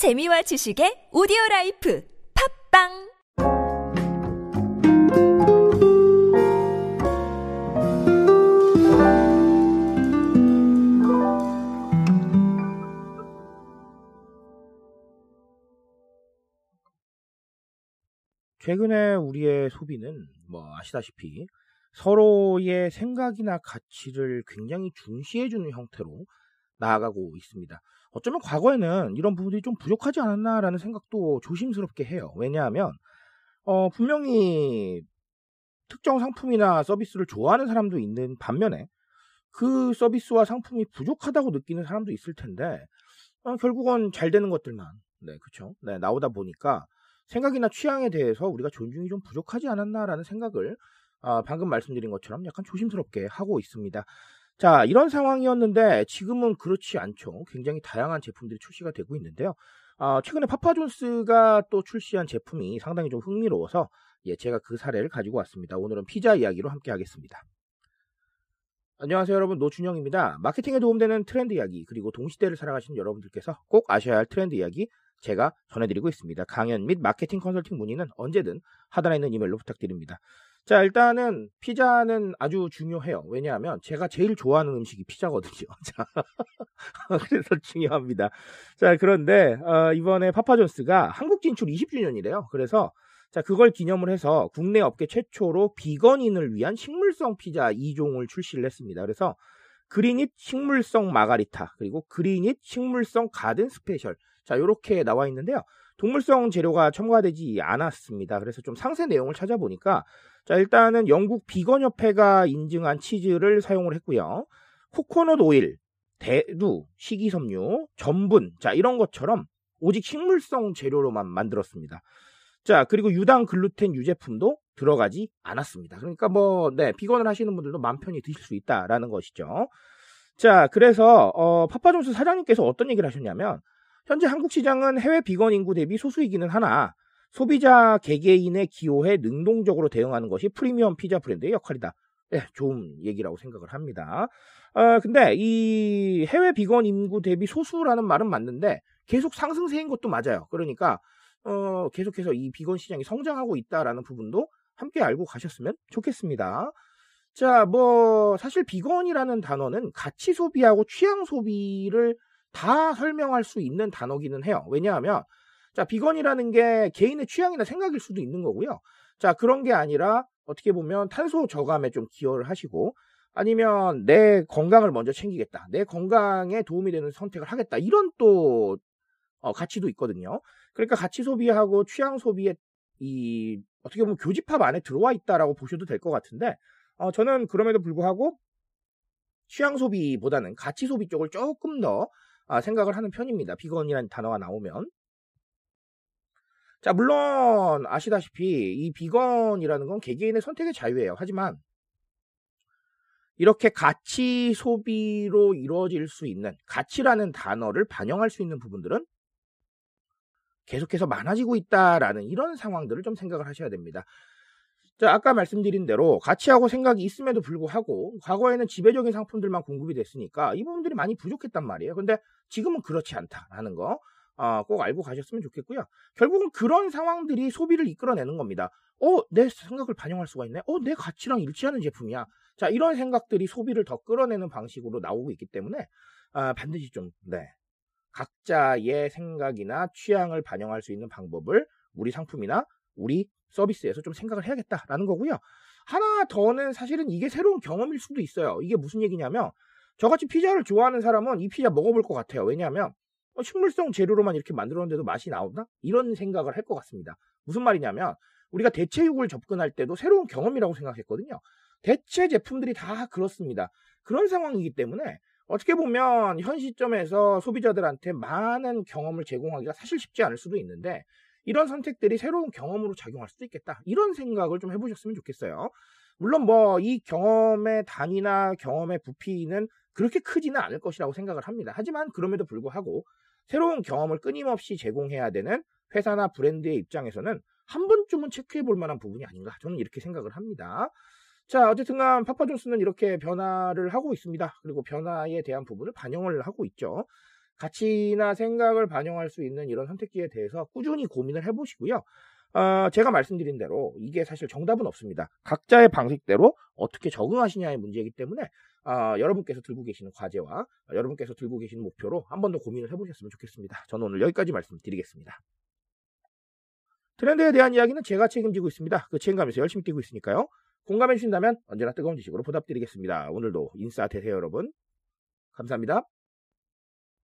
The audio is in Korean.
재미와 지식의 오디오 라이프 팝빵 최근에 우리의 소비는 뭐 아시다시피 서로의 생각이나 가치를 굉장히 중시해주는 형태로 나아가고 있습니다. 어쩌면 과거에는 이런 부분들이 좀 부족하지 않았나라는 생각도 조심스럽게 해요. 왜냐하면 어, 분명히 특정 상품이나 서비스를 좋아하는 사람도 있는 반면에 그 서비스와 상품이 부족하다고 느끼는 사람도 있을 텐데 어, 결국은 잘 되는 것들만 네 그렇죠 네 나오다 보니까 생각이나 취향에 대해서 우리가 존중이 좀 부족하지 않았나라는 생각을 아, 방금 말씀드린 것처럼 약간 조심스럽게 하고 있습니다. 자, 이런 상황이었는데 지금은 그렇지 않죠. 굉장히 다양한 제품들이 출시가 되고 있는데요. 아, 최근에 파파존스가 또 출시한 제품이 상당히 좀 흥미로워서 예, 제가 그 사례를 가지고 왔습니다. 오늘은 피자 이야기로 함께 하겠습니다. 안녕하세요 여러분 노준영입니다. 마케팅에 도움되는 트렌드 이야기 그리고 동시대를 살아가시는 여러분들께서 꼭 아셔야 할 트렌드 이야기 제가 전해드리고 있습니다. 강연 및 마케팅 컨설팅 문의는 언제든 하단에 있는 이메일로 부탁드립니다. 자, 일단은 피자는 아주 중요해요. 왜냐하면 제가 제일 좋아하는 음식이 피자거든요. 자, 그래서 중요합니다. 자, 그런데 어, 이번에 파파존스가 한국 진출 20주년이래요. 그래서 자, 그걸 기념을 해서 국내 업계 최초로 비건인을 위한 식물성 피자 2종을 출시를 했습니다. 그래서 그린잇 식물성 마가리타, 그리고 그린잇 식물성 가든 스페셜. 자, 이렇게 나와 있는데요. 동물성 재료가 첨가되지 않았습니다. 그래서 좀 상세 내용을 찾아보니까 자, 일단은 영국 비건 협회가 인증한 치즈를 사용을 했고요. 코코넛 오일, 대두, 식이섬유, 전분, 자, 이런 것처럼 오직 식물성 재료로만 만들었습니다. 자, 그리고 유당 글루텐 유제품도 들어가지 않았습니다. 그러니까 뭐, 네, 비건을 하시는 분들도 마음 편히 드실 수 있다라는 것이죠. 자, 그래서, 어, 파파존스 사장님께서 어떤 얘기를 하셨냐면, 현재 한국 시장은 해외 비건 인구 대비 소수이기는 하나, 소비자 개개인의 기호에 능동적으로 대응하는 것이 프리미엄 피자 브랜드의 역할이다. 네, 좋은 얘기라고 생각을 합니다. 어, 근데 이 해외 비건 인구 대비 소수라는 말은 맞는데 계속 상승세인 것도 맞아요. 그러니까 어, 계속해서 이 비건 시장이 성장하고 있다라는 부분도 함께 알고 가셨으면 좋겠습니다. 자, 뭐 사실 비건이라는 단어는 가치 소비하고 취향 소비를 다 설명할 수 있는 단어기는 해요. 왜냐하면 자, 비건이라는 게 개인의 취향이나 생각일 수도 있는 거고요. 자, 그런 게 아니라 어떻게 보면 탄소 저감에 좀 기여를 하시고 아니면 내 건강을 먼저 챙기겠다. 내 건강에 도움이 되는 선택을 하겠다. 이런 또 어, 가치도 있거든요. 그러니까 가치 소비하고 취향 소비의 이 어떻게 보면 교집합 안에 들어와 있다라고 보셔도 될 것 같은데 어, 저는 그럼에도 불구하고 취향 소비보다는 가치 소비 쪽을 조금 더 아, 생각을 하는 편입니다. 비건이라는 단어가 나오면 자, 물론 아시다시피 이 비건이라는 건 개개인의 선택의 자유예요. 하지만 이렇게 가치 소비로 이루어질 수 있는 가치라는 단어를 반영할 수 있는 부분들은 계속해서 많아지고 있다라는 이런 상황들을 좀 생각을 하셔야 됩니다. 자, 아까 말씀드린 대로 가치하고 생각이 있음에도 불구하고 과거에는 지배적인 상품들만 공급이 됐으니까 이 부분들이 많이 부족했단 말이에요. 근데 지금은 그렇지 않다라는 거. 어, 꼭 알고 가셨으면 좋겠고요. 결국은 그런 상황들이 소비를 이끌어내는 겁니다. 어, 내 생각을 반영할 수가 있네. 어, 내 가치랑 일치하는 제품이야. 자, 이런 생각들이 소비를 더 끌어내는 방식으로 나오고 있기 때문에 아, 반드시 좀 네. 각자의 생각이나 취향을 반영할 수 있는 방법을 우리 상품이나 우리 서비스에서 좀 생각을 해야겠다라는 거고요. 하나 더는 사실은 이게 새로운 경험일 수도 있어요. 이게 무슨 얘기냐면 저같이 피자를 좋아하는 사람은 이 피자 먹어볼 것 같아요. 왜냐하면 어, 식물성 재료로만 이렇게 만들었는데도 맛이 나오나? 이런 생각을 할 것 같습니다. 무슨 말이냐면 우리가 대체육을 접근할 때도 새로운 경험이라고 생각했거든요. 대체 제품들이 다 그렇습니다. 그런 상황이기 때문에 어떻게 보면 현 시점에서 소비자들한테 많은 경험을 제공하기가 사실 쉽지 않을 수도 있는데 이런 선택들이 새로운 경험으로 작용할 수도 있겠다. 이런 생각을 좀 해보셨으면 좋겠어요. 물론 뭐 이 경험의 단위나 경험의 부피는 그렇게 크지는 않을 것이라고 생각을 합니다. 하지만 그럼에도 불구하고 새로운 경험을 끊임없이 제공해야 되는 회사나 브랜드의 입장에서는 한 번쯤은 체크해 볼 만한 부분이 아닌가 저는 이렇게 생각을 합니다. 자 어쨌든 간 파파존스는 이렇게 변화를 하고 있습니다. 그리고 변화에 대한 부분을 반영을 하고 있죠. 가치나 생각을 반영할 수 있는 이런 선택지에 대해서 꾸준히 고민을 해보시고요. 어, 제가 말씀드린 대로 이게 사실 정답은 없습니다. 각자의 방식대로 어떻게 적응하시냐의 문제이기 때문에 어, 여러분께서 들고 계시는 과제와 어, 여러분께서 들고 계시는 목표로 한 번 더 고민을 해보셨으면 좋겠습니다. 저는 오늘 여기까지 말씀드리겠습니다. 트렌드에 대한 이야기는 제가 책임지고 있습니다. 그 책임감에서 열심히 뛰고 있으니까요. 공감해 주신다면 언제나 뜨거운 지식으로 보답드리겠습니다. 오늘도 인싸 되세요, 여러분. 감사합니다.